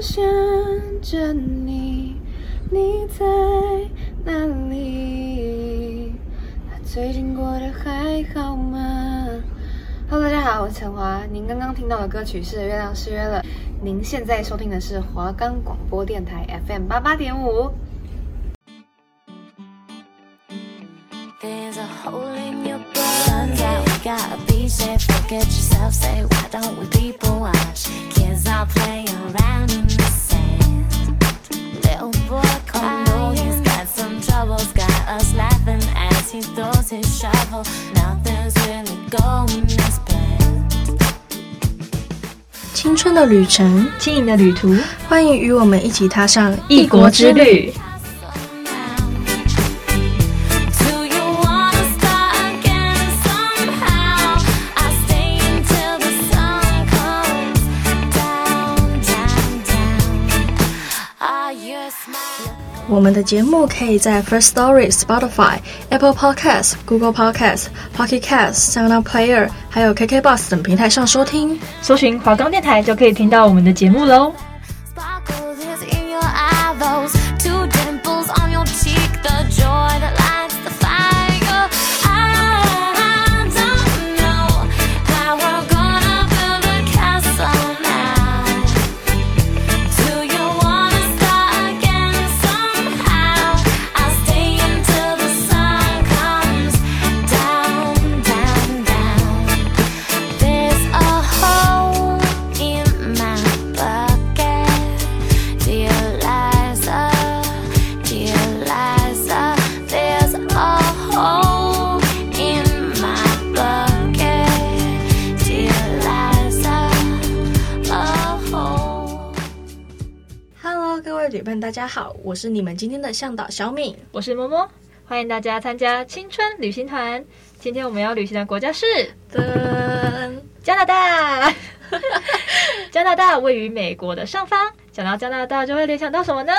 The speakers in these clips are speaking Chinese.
想着你，你在哪里？最近过得还好吗？Hello，大家好，我是陈华。您刚刚听到的歌曲是《月亮失约了》。您现在收听的是华冈广播电台 FM 八八点五。青春的旅程，轻盈的旅途，欢迎与我们一起踏上异国之旅。我们的节目可以在 First Story、Spotify、Apple Podcasts、Google Podcasts、Pocket Casts、SoundPlayer，还有 KKBox 等平台上收听。搜寻华冈电台就可以听到我们的节目喽。大家好，我是你们今天的向导小敏，我是么么，欢迎大家参加青春旅行团。今天我们要旅行的国家是的加拿大。加拿大位于美国的上方，讲到加拿大就会联想到什么呢？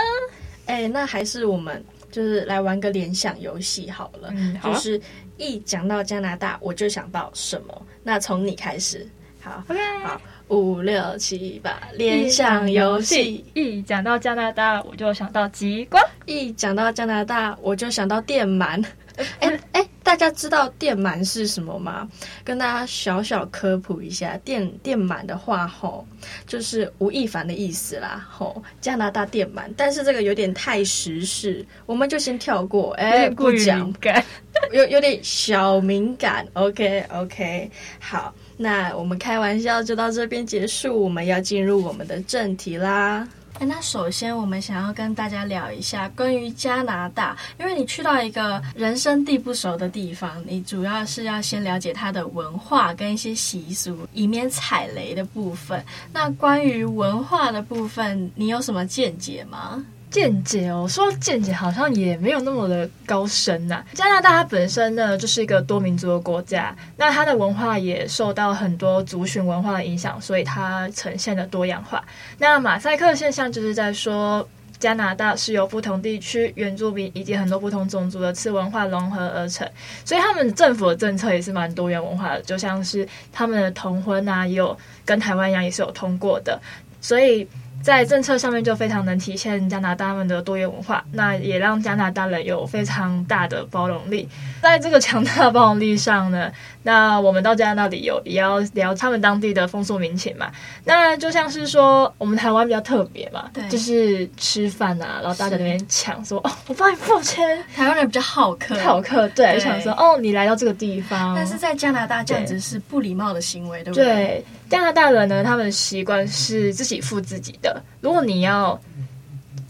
哎，那还是我们就是来玩个联想游戏好了。嗯，好。就是一讲到加拿大，我就想到什么？那从你开始。好，OK，好。五六七八，联想游戏。一讲到加拿大，我就想到极光；一讲到加拿大，我就想到电鳗。哎哎，大家知道电鳗是什么吗？跟大家小小科普一下，电电鳗的话，吼，就是吴亦凡的意思啦，吼，加拿大电鳗。但是这个有点太时事，我们就先跳过。哎，不讲，有有点小敏感。OK OK，好。那我们开玩笑就到这边结束，我们要进入我们的正题啦。那首先我们想要跟大家聊一下关于加拿大，因为你去到一个人生地不熟的地方，你主要是要先了解它的文化跟一些习俗，以免踩雷的部分。那关于文化的部分，你有什么见解吗？见解哦，说见解好像也没有那么的高深呐、加拿大它本身呢就是一个多民族的国家，那它的文化也受到很多族群文化的影响，所以它呈现的多样化。那马赛克现象就是在说，加拿大是由不同地区原住民以及很多不同种族的次文化融合而成，所以他们政府的政策也是蛮多元文化的，就像是他们的同婚啊，也有跟台湾一样也是有通过的，所以。在政策上面就非常能体现加拿大们的多元文化，那也让加拿大人有非常大的包容力。在这个强大的包容力上呢，那我们到加拿大旅游也要聊他们当地的风俗民情嘛。那就像是说，我们台湾比较特别嘛，对，就是吃饭啊，然后大家在那边抢说哦，我帮你付钱。台湾人比较好客，好客，对，就想说哦，你来到这个地方。但是在加拿大这样子是不礼貌的行为，对不对？对，加拿大人呢，他们的习惯是自己付自己的。如果你要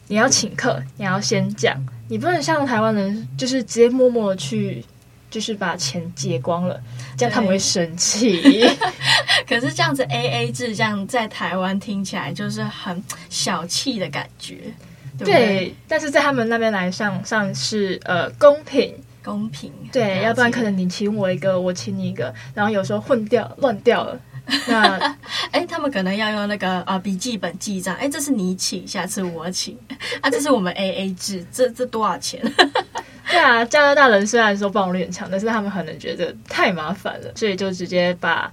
你要请客，你要先讲，你不能像台湾人，就是直接默默的去，就是把钱结光了，这样他们会生气。可是这样子 A A 制，这样在台湾听起来就是很小气的感觉，对，对，但是在他们那边来上上是呃公平公平，对，要不然可能你请我一个，我请你一个，然后有时候混掉乱掉了。那，哎，他们可能要用那个啊笔记本记账。哎，这是你请，下次我请。啊，这是我们 A A 制，这这多少钱？对啊，加拿大人虽然说包容力很强，但是他们可能觉得太麻烦了，所以就直接把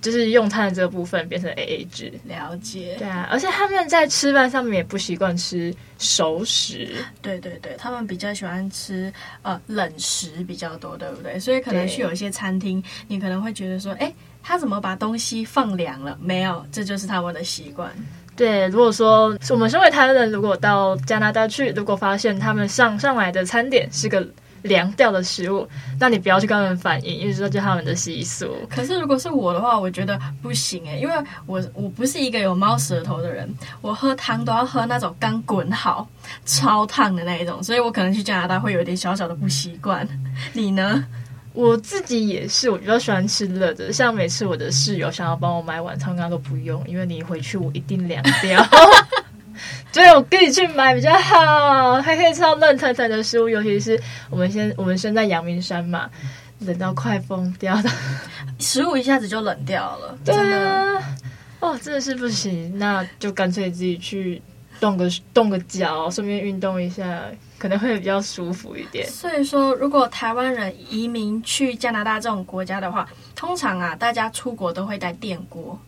就是用餐的这个部分变成 AA 制。了解。对啊，而且他们在吃饭上面也不习惯吃熟食。对对对，他们比较喜欢吃呃冷食比较多，对不对？所以可能去有一些餐厅，你可能会觉得说，哎，他怎么把东西放凉了？没有，这就是他们的习惯。对，如果说我们身为台湾人，如果到加拿大去，如果发现他们上上来的餐点是个凉掉的食物，那你不要去跟他们反映，因为这就是他们的习俗。可是如果是我的话，我觉得不行诶，因为我我不是一个有猫舌头的人，我喝汤都要喝那种刚滚好、超烫的那一种，所以我可能去加拿大会有点小小的不习惯。你呢？我自己也是，我比较喜欢吃热的。像每次我的室友想要帮我买晚餐，他都不用，因为你回去我一定凉掉。所以我跟你去买比较好，还可以吃到热腾腾的食物。尤其是我们现我们身在阳明山嘛，冷到快疯掉的，食物一下子就冷掉了。对啊，哦，真的是不行，那就干脆自己去动个动个脚，顺便运动一下。可能会比较舒服一点。所以说，如果台湾人移民去加拿大这种国家的话，通常啊，大家出国都会带电锅。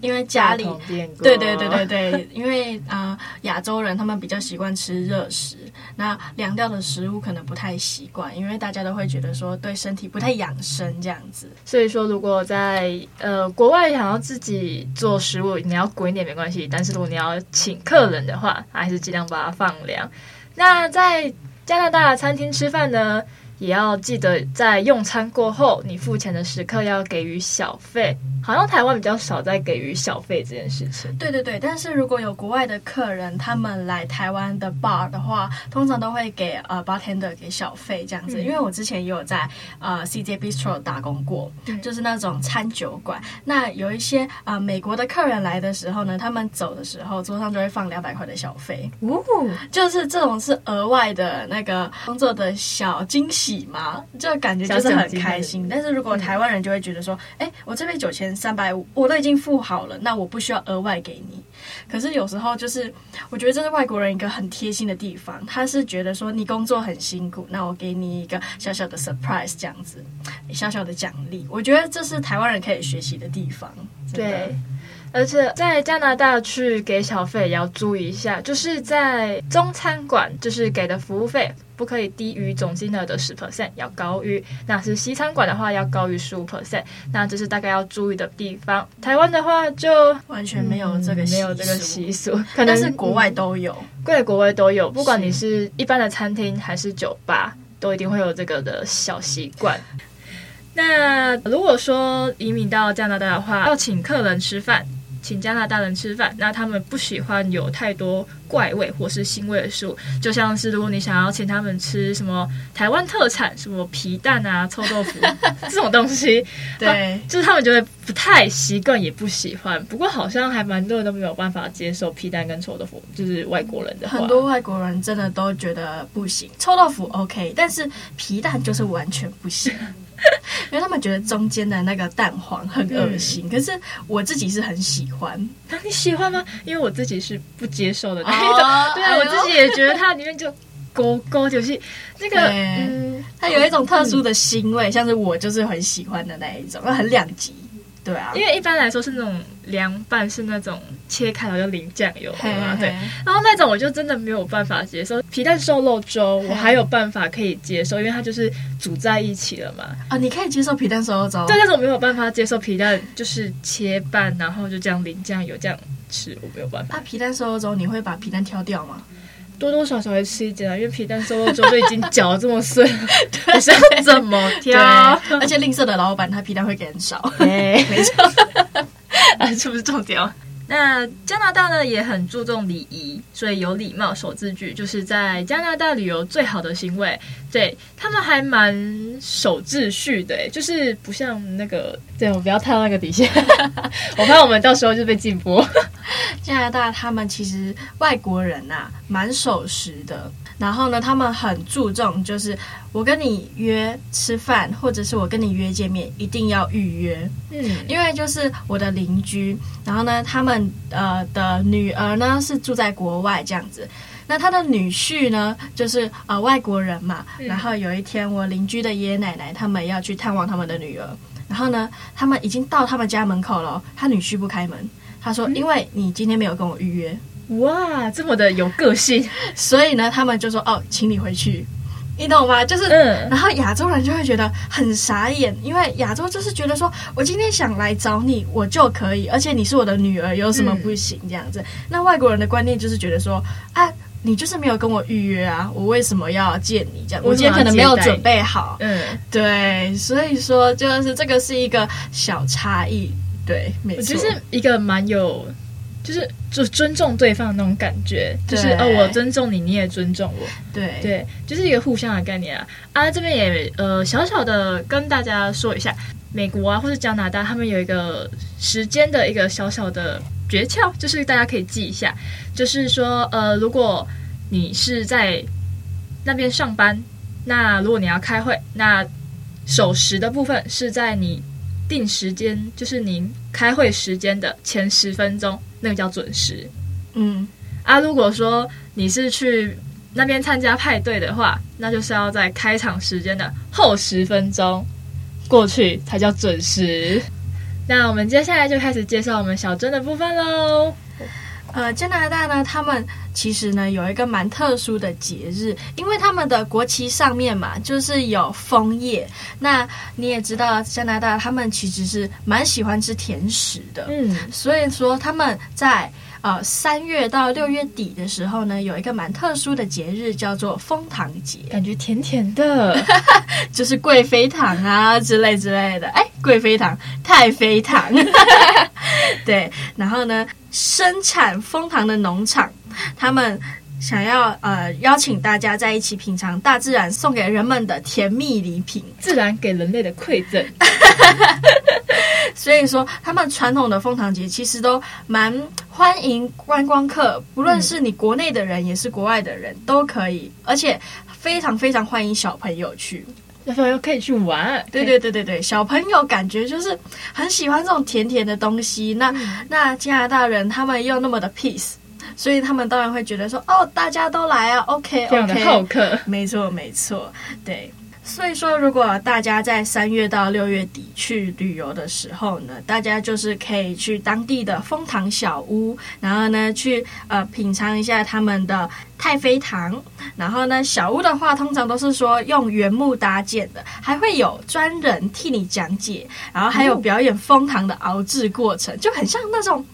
因为家里，对对对对对，因为啊、呃，亚洲人他们比较习惯吃热食，那凉掉的食物可能不太习惯，因为大家都会觉得说对身体不太养生这样子。所以说，如果在呃国外想要自己做食物，你要滚一点没关系，但是如果你要请客人的话，还是尽量把它放凉。那在加拿大餐厅吃饭呢？也要记得在用餐过后，你付钱的时刻要给予小费。好像台湾比较少在给予小费这件事情。对对对，但是如果有国外的客人他们来台湾的 bar 的话，通常都会给呃 bartender 给小费这样子。嗯、因为我之前也有在呃 CJ Bistro 打工过，嗯、就是那种餐酒馆。那有一些呃美国的客人来的时候呢，他们走的时候桌上就会放两百块的小费。哦，就是这种是额外的那个工作的小惊喜。喜吗？这感觉就是很开心。但是如果台湾人就会觉得说，哎、嗯，我这边九千三百五，我都已经付好了，那我不需要额外给你。可是有时候就是，我觉得这是外国人一个很贴心的地方，他是觉得说你工作很辛苦，那我给你一个小小的 surprise 这样子，小小的奖励。我觉得这是台湾人可以学习的地方。对。而且在加拿大去给小费也要注意一下，就是在中餐馆，就是给的服务费不可以低于总金额的十 percent，要高于；那是西餐馆的话，要高于十五 percent。那这是大概要注意的地方。台湾的话就完全没有这个、嗯、没有这个习俗，可能是国外都有，对、嗯，国外都有。不管你是一般的餐厅还是酒吧，都一定会有这个的小习惯。那如果说移民到加拿大的话，要请客人吃饭。请加拿大人吃饭，那他们不喜欢有太多怪味或是腥味的食物，就像是如果你想要请他们吃什么台湾特产，什么皮蛋啊、臭豆腐 这种东西，对，就是他们觉得不太习惯，也不喜欢。不过好像还蛮多人都没有办法接受皮蛋跟臭豆腐，就是外国人的话，很多外国人真的都觉得不行。臭豆腐 OK，但是皮蛋就是完全不行。因为他们觉得中间的那个蛋黄很恶心，嗯、可是我自己是很喜欢。那你喜欢吗？因为我自己是不接受的那一种。哦、对啊，哎、我自己也觉得它里面就勾勾就是那个，嗯，它有一种特殊的腥味，嗯、像是我就是很喜欢的那一种，很两极。对啊，因为一般来说是那种凉拌，是那种切开然后就淋酱油嘛，嘿嘿对。然后那种我就真的没有办法接受。皮蛋瘦肉粥我还有办法可以接受，因为它就是煮在一起了嘛。啊，你可以接受皮蛋瘦肉粥？对，但是我没有办法接受皮蛋就是切半，然后就这样淋酱油这样吃，我没有办法。那皮蛋瘦肉粥你会把皮蛋挑掉吗？多多少少会吃一点啊，因为皮蛋瘦肉粥都已经搅得这么碎了，你是要怎么挑？而且吝啬的老板他皮蛋会给很少，没错，啊，这不是重点？那加拿大呢也很注重礼仪，所以有礼貌守秩序，就是在加拿大旅游最好的行为。对，他们还蛮守秩序的，就是不像那个，对，我不要踏到那个底线，我怕我们到时候就被禁播。加拿大他们其实外国人呐、啊，蛮守时的。然后呢，他们很注重，就是我跟你约吃饭，或者是我跟你约见面，一定要预约。嗯，因为就是我的邻居，然后呢，他们呃的女儿呢是住在国外这样子，那他的女婿呢就是呃外国人嘛。然后有一天，我邻居的爷爷奶奶他们要去探望他们的女儿。然后呢，他们已经到他们家门口了，他女婿不开门，他说：“因为你今天没有跟我预约。”哇，这么的有个性，所以呢，他们就说：“哦，请你回去。”你懂吗？就是，嗯，然后亚洲人就会觉得很傻眼，因为亚洲就是觉得说，我今天想来找你，我就可以，而且你是我的女儿，有什么不行这样子？嗯、那外国人的观念就是觉得说，啊，你就是没有跟我预约啊，我为什么要见你这样？我今天可能没有准备好，嗯，对，所以说就是这个是一个小差异，对，没错，我觉得是一个蛮有。就是就尊重对方的那种感觉，就是呃、哦，我尊重你，你也尊重我，对对，就是一个互相的概念啊。啊，这边也呃小小的跟大家说一下，美国啊或者加拿大，他们有一个时间的一个小小的诀窍，就是大家可以记一下，就是说呃，如果你是在那边上班，那如果你要开会，那守时的部分是在你定时间，就是您开会时间的前十分钟。那个叫准时，嗯啊，如果说你是去那边参加派对的话，那就是要在开场时间的后十分钟过去才叫准时。那我们接下来就开始介绍我们小珍的部分喽。呃，加拿大呢，他们其实呢有一个蛮特殊的节日，因为他们的国旗上面嘛，就是有枫叶。那你也知道，加拿大他们其实是蛮喜欢吃甜食的，嗯，所以说他们在呃三月到六月底的时候呢，有一个蛮特殊的节日，叫做枫糖节，感觉甜甜的，就是贵妃糖啊之类之类的。哎，贵妃糖、太妃糖，对，然后呢，生产枫糖的农场，他们想要呃邀请大家在一起品尝大自然送给人们的甜蜜礼品，自然给人类的馈赠。所以说，他们传统的枫糖节其实都蛮欢迎观光客，不论是你国内的人，也是国外的人，都可以，而且非常非常欢迎小朋友去。小朋友可以去玩，对对对对对，小朋友感觉就是很喜欢这种甜甜的东西。那、嗯、那加拿大人他们又那么的 peace，所以他们当然会觉得说，哦，大家都来啊，OK OK，的好客，没错没错，对。所以说，如果大家在三月到六月底去旅游的时候呢，大家就是可以去当地的蜂糖小屋，然后呢去呃品尝一下他们的太妃糖。然后呢，小屋的话通常都是说用原木搭建的，还会有专人替你讲解，然后还有表演蜂糖的熬制过程，就很像那种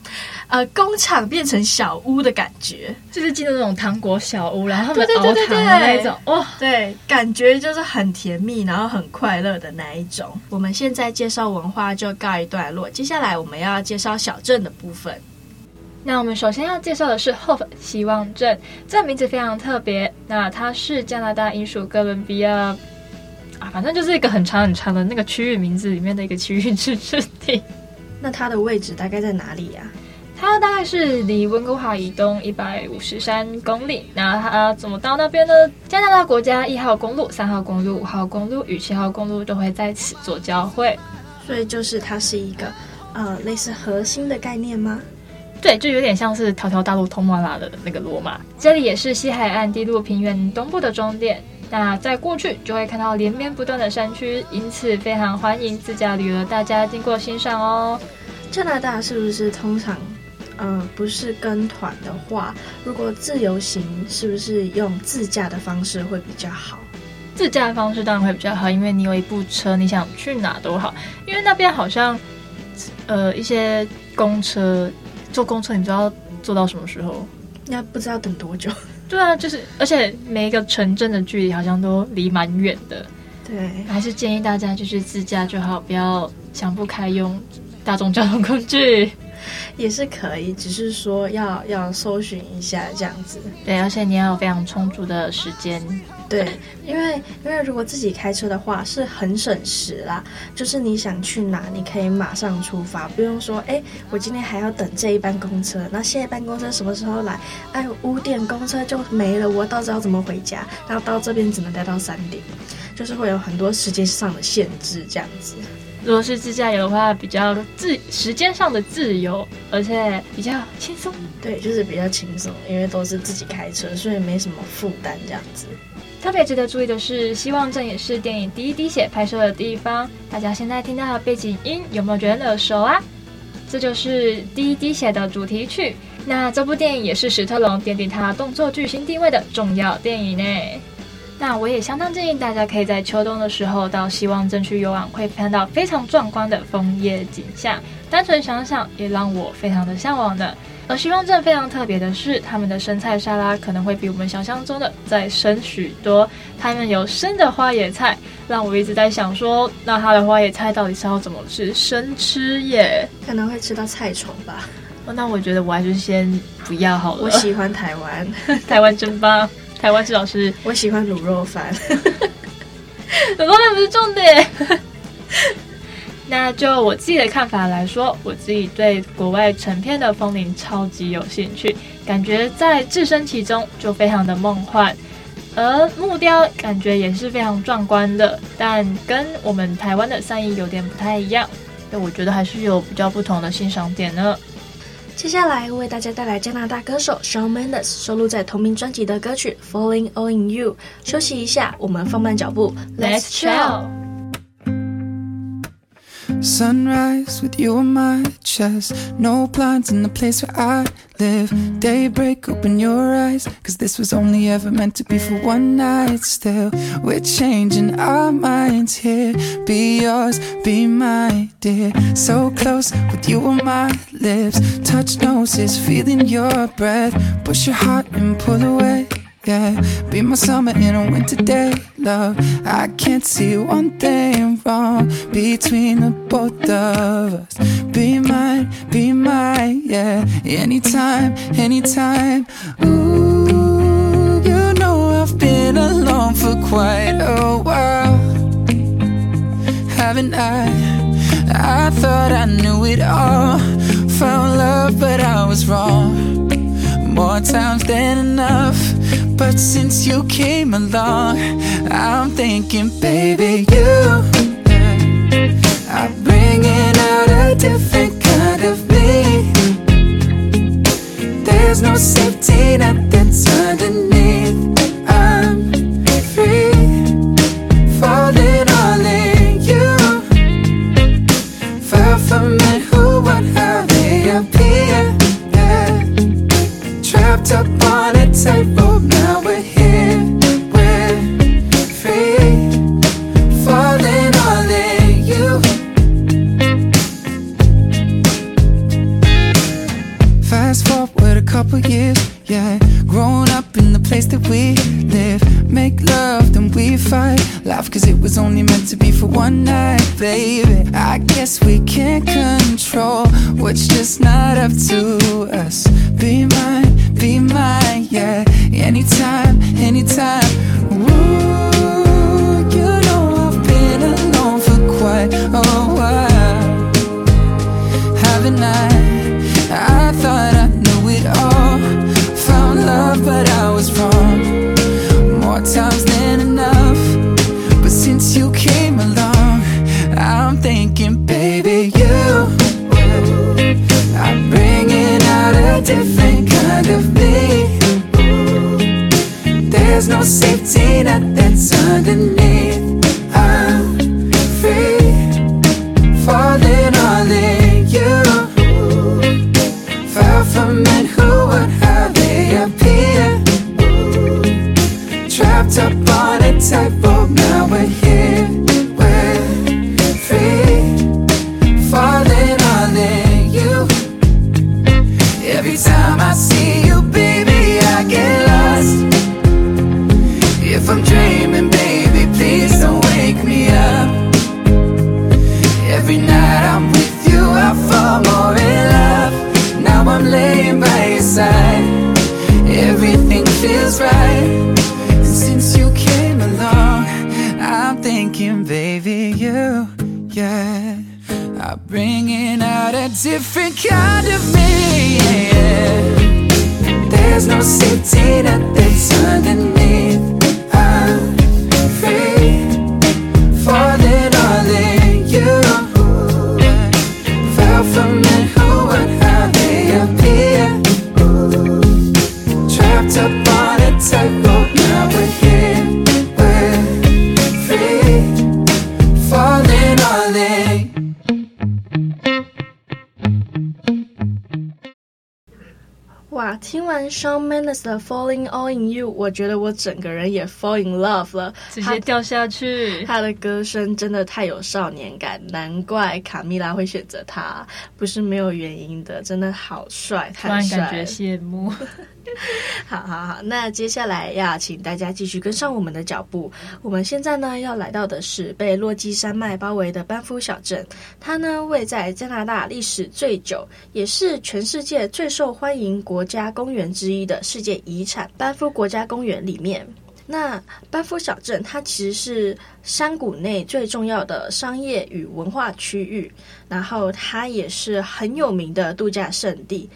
呃工厂变成小屋的感觉，就是进入那种糖果小屋，然后他们熬糖的那一种，哦，对，感觉就是很。甜蜜，然后很快乐的那一种。我们现在介绍文化就告一段落，接下来我们要介绍小镇的部分。那我们首先要介绍的是 Hope 希望镇，这名字非常特别。那它是加拿大英属哥伦比亚啊，反正就是一个很长很长的那个区域名字里面的一个区域自治地。那它的位置大概在哪里呀？它大概是离温哥华以东一百五十三公里。那它怎么到那边呢？加拿大国家一号公路、三号公路、五号公路与七号公路都会在此做交汇。所以就是它是一个呃类似核心的概念吗？对，就有点像是条条大路通罗马的那个罗马。这里也是西海岸低陆平原东部的终点。那在过去就会看到连绵不断的山区，因此非常欢迎自驾旅游的大家经过欣赏哦。加拿大是不是通常？嗯、呃，不是跟团的话，如果自由行，是不是用自驾的方式会比较好？自驾的方式当然会比较好，因为你有一部车，你想去哪都好。因为那边好像，呃，一些公车，坐公车，你知道坐到什么时候？那不知道等多久？对啊，就是，而且每一个城镇的距离好像都离蛮远的。对，还是建议大家就是自驾就好，不要想不开用大众交通工具。也是可以，只是说要要搜寻一下这样子。对，而且你要有非常充足的时间。对，因为因为如果自己开车的话是很省时啦，就是你想去哪，你可以马上出发，不用说，哎，我今天还要等这一班公车，那下一班公车什么时候来？哎，五点公车就没了，我到时候怎么回家？然后到这边只能待到三点，就是会有很多时间上的限制这样子。如果是自驾游的话，比较自时间上的自由，而且比较轻松。对，就是比较轻松，因为都是自己开车，所以没什么负担这样子。特别值得注意的是，希望镇也是电影《第一滴血》拍摄的地方。大家现在听到的背景音有没有觉得耳熟啊？这就是《第一滴血》的主题曲。那这部电影也是史特龙奠定他动作巨星地位的重要电影呢。那我也相当建议大家可以在秋冬的时候到希望镇去游玩，会看到非常壮观的枫叶景象。单纯想想，也让我非常的向往的。而希望镇非常特别的是，他们的生菜沙拉可能会比我们想象中的再生许多。他们有生的花野菜，让我一直在想说，那它的花野菜到底是要怎么吃？生吃耶？可能会吃到菜虫吧。哦，那我觉得我还是先不要好了。我喜欢台湾，台湾真棒。台湾至少是我喜欢卤肉饭，卤肉饭不是重点。那就我自己的看法来说，我自己对国外成片的风铃超级有兴趣，感觉在置身其中就非常的梦幻，而木雕感觉也是非常壮观的，但跟我们台湾的三义有点不太一样，但我觉得还是有比较不同的欣赏点呢。接下来为大家带来加拿大歌手 Shawn Mendes 收录在同名专辑的歌曲 Falling All In You。休息一下，我们放慢脚步，Let's chill。Sunrise with you on my chest. No blinds in the place where I live. Daybreak, open your eyes. Cause this was only ever meant to be for one night. Still, we're changing our minds here. Be yours, be mine, dear. So close with you on my lips. Touch noses, feeling your breath. Push your heart and pull away yeah. Be my summer in a winter day, love. I can't see one thing wrong between the both of us. Be mine, be mine, yeah. Anytime, anytime. Ooh, you know I've been alone for quite a while. Haven't I? I thought I knew it all. Found love, but I was wrong. More times than enough but since you came along, I'm thinking, baby, you are bringing out a different kind of me. There's no safety net underneath. Shawn Mendes 的 Falling All in You，我觉得我整个人也 fall in love 了，直接掉下去。他的歌声真的太有少年感，难怪卡蜜拉会选择他，不是没有原因的，真的好帅，太帅，感觉羡慕。好好好，那接下来要请大家继续跟上我们的脚步。我们现在呢要来到的是被落基山脉包围的班夫小镇，它呢位在加拿大历史最久，也是全世界最受欢迎国家公园之一的世界遗产班夫国家公园里面。那班夫小镇它其实是山谷内最重要的商业与文化区域，然后它也是很有名的度假胜地。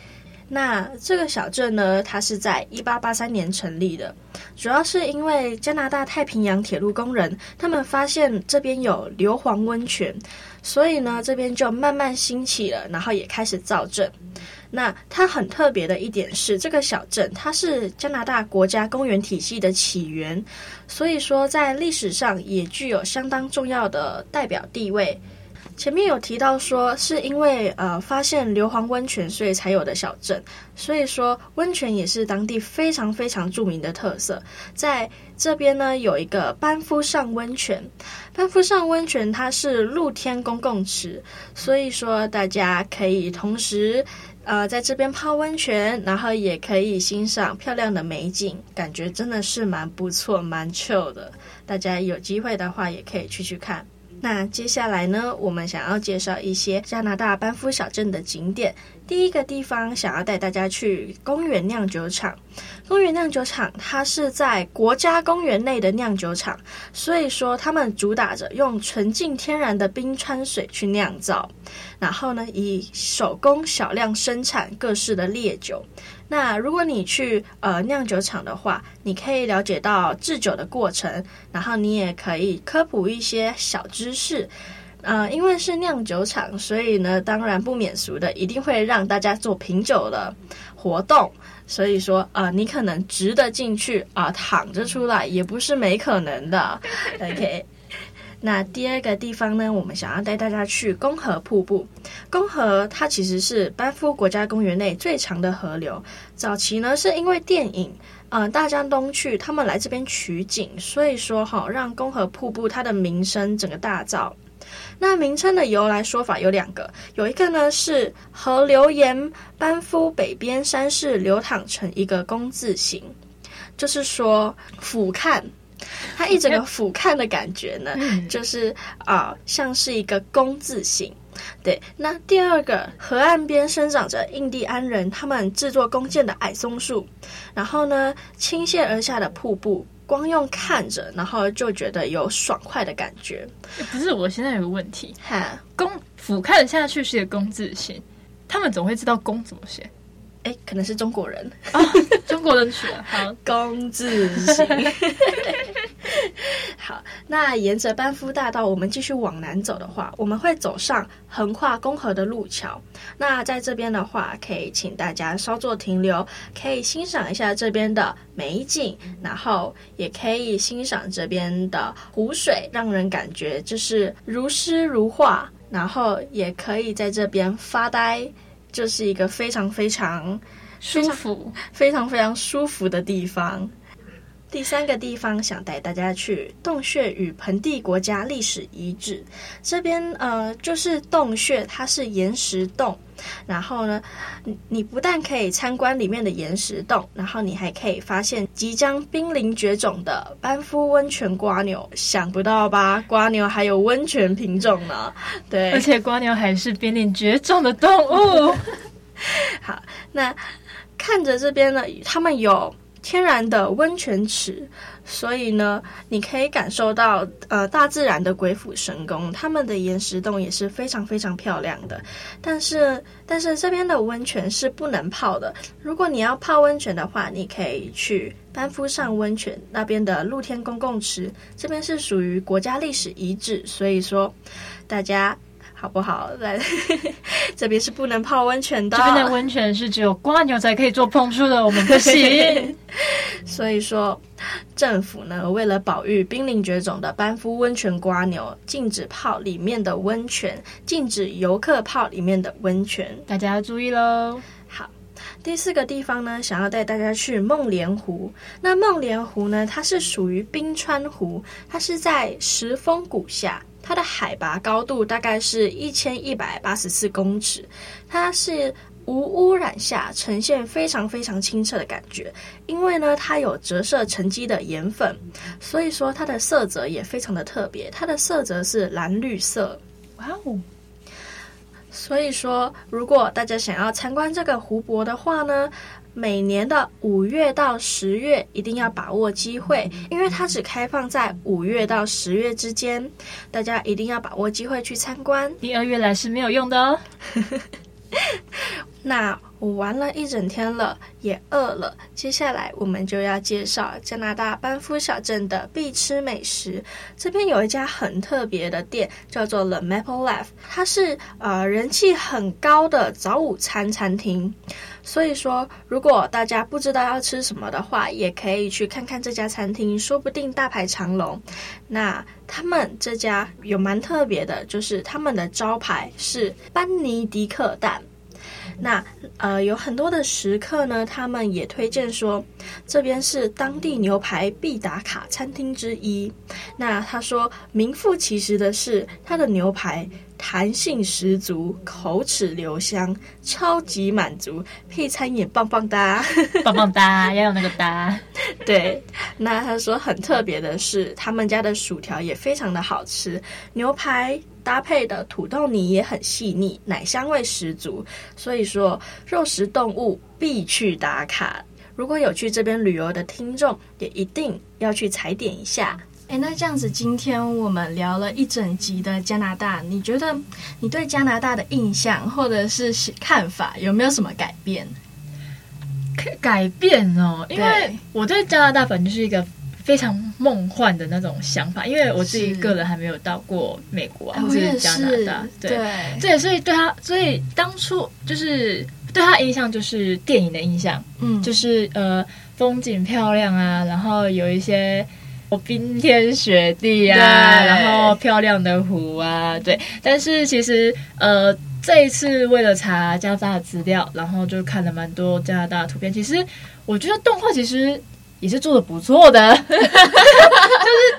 那这个小镇呢，它是在一八八三年成立的，主要是因为加拿大太平洋铁路工人他们发现这边有硫磺温泉，所以呢，这边就慢慢兴起了，然后也开始造镇。那它很特别的一点是，这个小镇它是加拿大国家公园体系的起源，所以说在历史上也具有相当重要的代表地位。前面有提到说，是因为呃发现硫磺温泉，所以才有的小镇。所以说，温泉也是当地非常非常著名的特色。在这边呢，有一个班夫上温泉。班夫上温泉它是露天公共池，所以说大家可以同时呃在这边泡温泉，然后也可以欣赏漂亮的美景，感觉真的是蛮不错、蛮 chill 的。大家有机会的话，也可以去去看。那接下来呢，我们想要介绍一些加拿大班夫小镇的景点。第一个地方想要带大家去公园酿酒厂。公园酿酒厂它是在国家公园内的酿酒厂，所以说他们主打着用纯净天然的冰川水去酿造，然后呢，以手工小量生产各式的烈酒。那如果你去呃酿酒厂的话，你可以了解到制酒的过程，然后你也可以科普一些小知识。呃，因为是酿酒厂，所以呢，当然不免俗的，一定会让大家做品酒的活动。所以说，呃，你可能直得进去啊，躺着出来也不是没可能的。OK。那第二个地方呢，我们想要带大家去公河瀑布。公河它其实是班夫国家公园内最长的河流。早期呢，是因为电影，嗯、呃，大江东去，他们来这边取景，所以说哈，让公河瀑布它的名声整个大噪。那名称的由来说法有两个，有一个呢是河流沿班夫北边山势流淌成一个工字形，就是说俯瞰。它一整个俯瞰的感觉呢，就是啊、呃，像是一个工字形。对，那第二个河岸边生长着印第安人他们制作弓箭的矮松树，然后呢，倾泻而下的瀑布，光用看着，然后就觉得有爽快的感觉。不是，我现在有个问题，哈，公俯瞰下去是一个工字形，他们总会知道公怎么写。哎，可能是中国人啊，中国人取的。好，工字形。好，那沿着班夫大道，我们继续往南走的话，我们会走上横跨公河的路桥。那在这边的话，可以请大家稍作停留，可以欣赏一下这边的美景，然后也可以欣赏这边的湖水，让人感觉就是如诗如画。然后也可以在这边发呆。就是一个非常非常舒服、非常非常舒服的地方。第三个地方想带大家去洞穴与盆地国家历史遗址这边，呃，就是洞穴，它是岩石洞。然后呢，你你不但可以参观里面的岩石洞，然后你还可以发现即将濒临绝种的班夫温泉瓜牛。想不到吧？瓜牛还有温泉品种呢。对，而且瓜牛还是濒临绝种的动物。好，那看着这边呢，他们有天然的温泉池。所以呢，你可以感受到呃大自然的鬼斧神工，他们的岩石洞也是非常非常漂亮的。但是但是这边的温泉是不能泡的。如果你要泡温泉的话，你可以去班夫上温泉那边的露天公共池，这边是属于国家历史遗址，所以说大家。好不好？来，这边是不能泡温泉的。这边的温泉是只有瓜牛才可以做碰触的，我们不行。所以说，政府呢，为了保育濒临绝种的班夫温泉瓜牛，禁止泡里面的温泉，禁止游客泡里面的温泉。大家要注意喽。第四个地方呢，想要带大家去梦莲湖。那梦莲湖呢，它是属于冰川湖，它是在石峰谷下，它的海拔高度大概是一千一百八十四公尺，它是。无污染下呈现非常非常清澈的感觉，因为呢，它有折射沉积的盐粉，所以说它的色泽也非常的特别，它的色泽是蓝绿色。哇哦！所以说，如果大家想要参观这个湖泊的话呢，每年的五月到十月一定要把握机会，因为它只开放在五月到十月之间，大家一定要把握机会去参观。第二月来是没有用的哦。那我玩了一整天了，也饿了。接下来我们就要介绍加拿大班夫小镇的必吃美食。这边有一家很特别的店，叫做 The Maple Leaf，它是呃人气很高的早午餐餐厅。所以说，如果大家不知道要吃什么的话，也可以去看看这家餐厅，说不定大排长龙。那他们这家有蛮特别的，就是他们的招牌是班尼迪克蛋。那呃，有很多的食客呢，他们也推荐说，这边是当地牛排必打卡餐厅之一。那他说，名副其实的是他的牛排弹性十足，口齿留香，超级满足，配餐也棒棒哒，棒棒哒，要有那个哒。对，那他说很特别的是，他们家的薯条也非常的好吃，牛排。搭配的土豆泥也很细腻，奶香味十足，所以说肉食动物必去打卡。如果有去这边旅游的听众，也一定要去踩点一下。诶，那这样子，今天我们聊了一整集的加拿大，你觉得你对加拿大的印象或者是看法有没有什么改变？改变哦，因为我对加拿大本就是一个。非常梦幻的那种想法，因为我自己个人还没有到过美国啊，或者是加拿大，对对，所以对他，所以当初就是对他印象就是电影的印象，嗯，就是呃风景漂亮啊，然后有一些冰天雪地啊，然后漂亮的湖啊，对。但是其实呃这一次为了查加拿大的资料，然后就看了蛮多加拿大的图片，其实我觉得动画其实。也是做的不错的，就是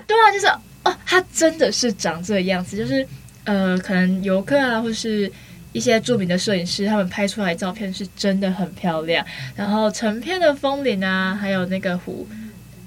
对啊，就是哦，它真的是长这个样子，就是呃，可能游客啊，或是一些著名的摄影师，他们拍出来的照片是真的很漂亮。然后成片的风铃啊，还有那个湖，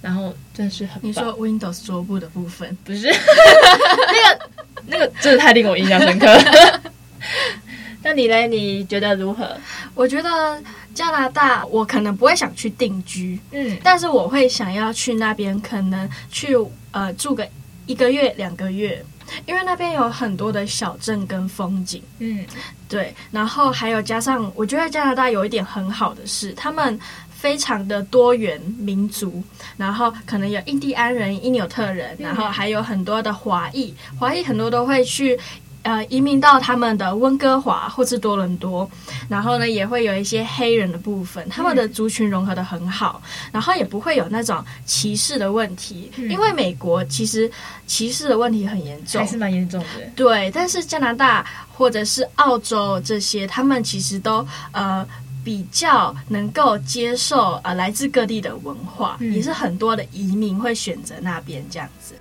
然后真的是很。你说 Windows 桌布的部分不是那个 那个，真的太令我印象深刻。那你呢？你觉得如何？我觉得。加拿大，我可能不会想去定居，嗯，但是我会想要去那边，可能去呃住个一个月、两个月，因为那边有很多的小镇跟风景，嗯，对，然后还有加上，我觉得加拿大有一点很好的是，他们非常的多元民族，然后可能有印第安人、因纽特人，然后还有很多的华裔，华裔很多都会去。呃，移民到他们的温哥华或是多伦多，然后呢，也会有一些黑人的部分，他们的族群融合的很好，然后也不会有那种歧视的问题，因为美国其实歧视的问题很严重，还是蛮严重的。对，但是加拿大或者是澳洲这些，他们其实都呃比较能够接受呃来自各地的文化，也是很多的移民会选择那边这样子。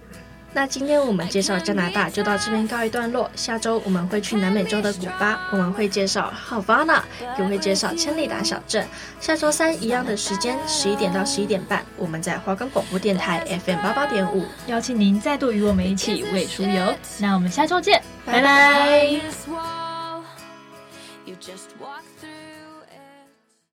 那今天我们介绍加拿大就到这边告一段落。下周我们会去南美洲的古巴，我们会介绍哈瓦那，也会介绍千里达小镇。下周三一样的时间，十一点到十一点半，我们在华冈广播电台 FM 八八点五，邀请您再度与我们一起为出游。那我们下周见，拜拜。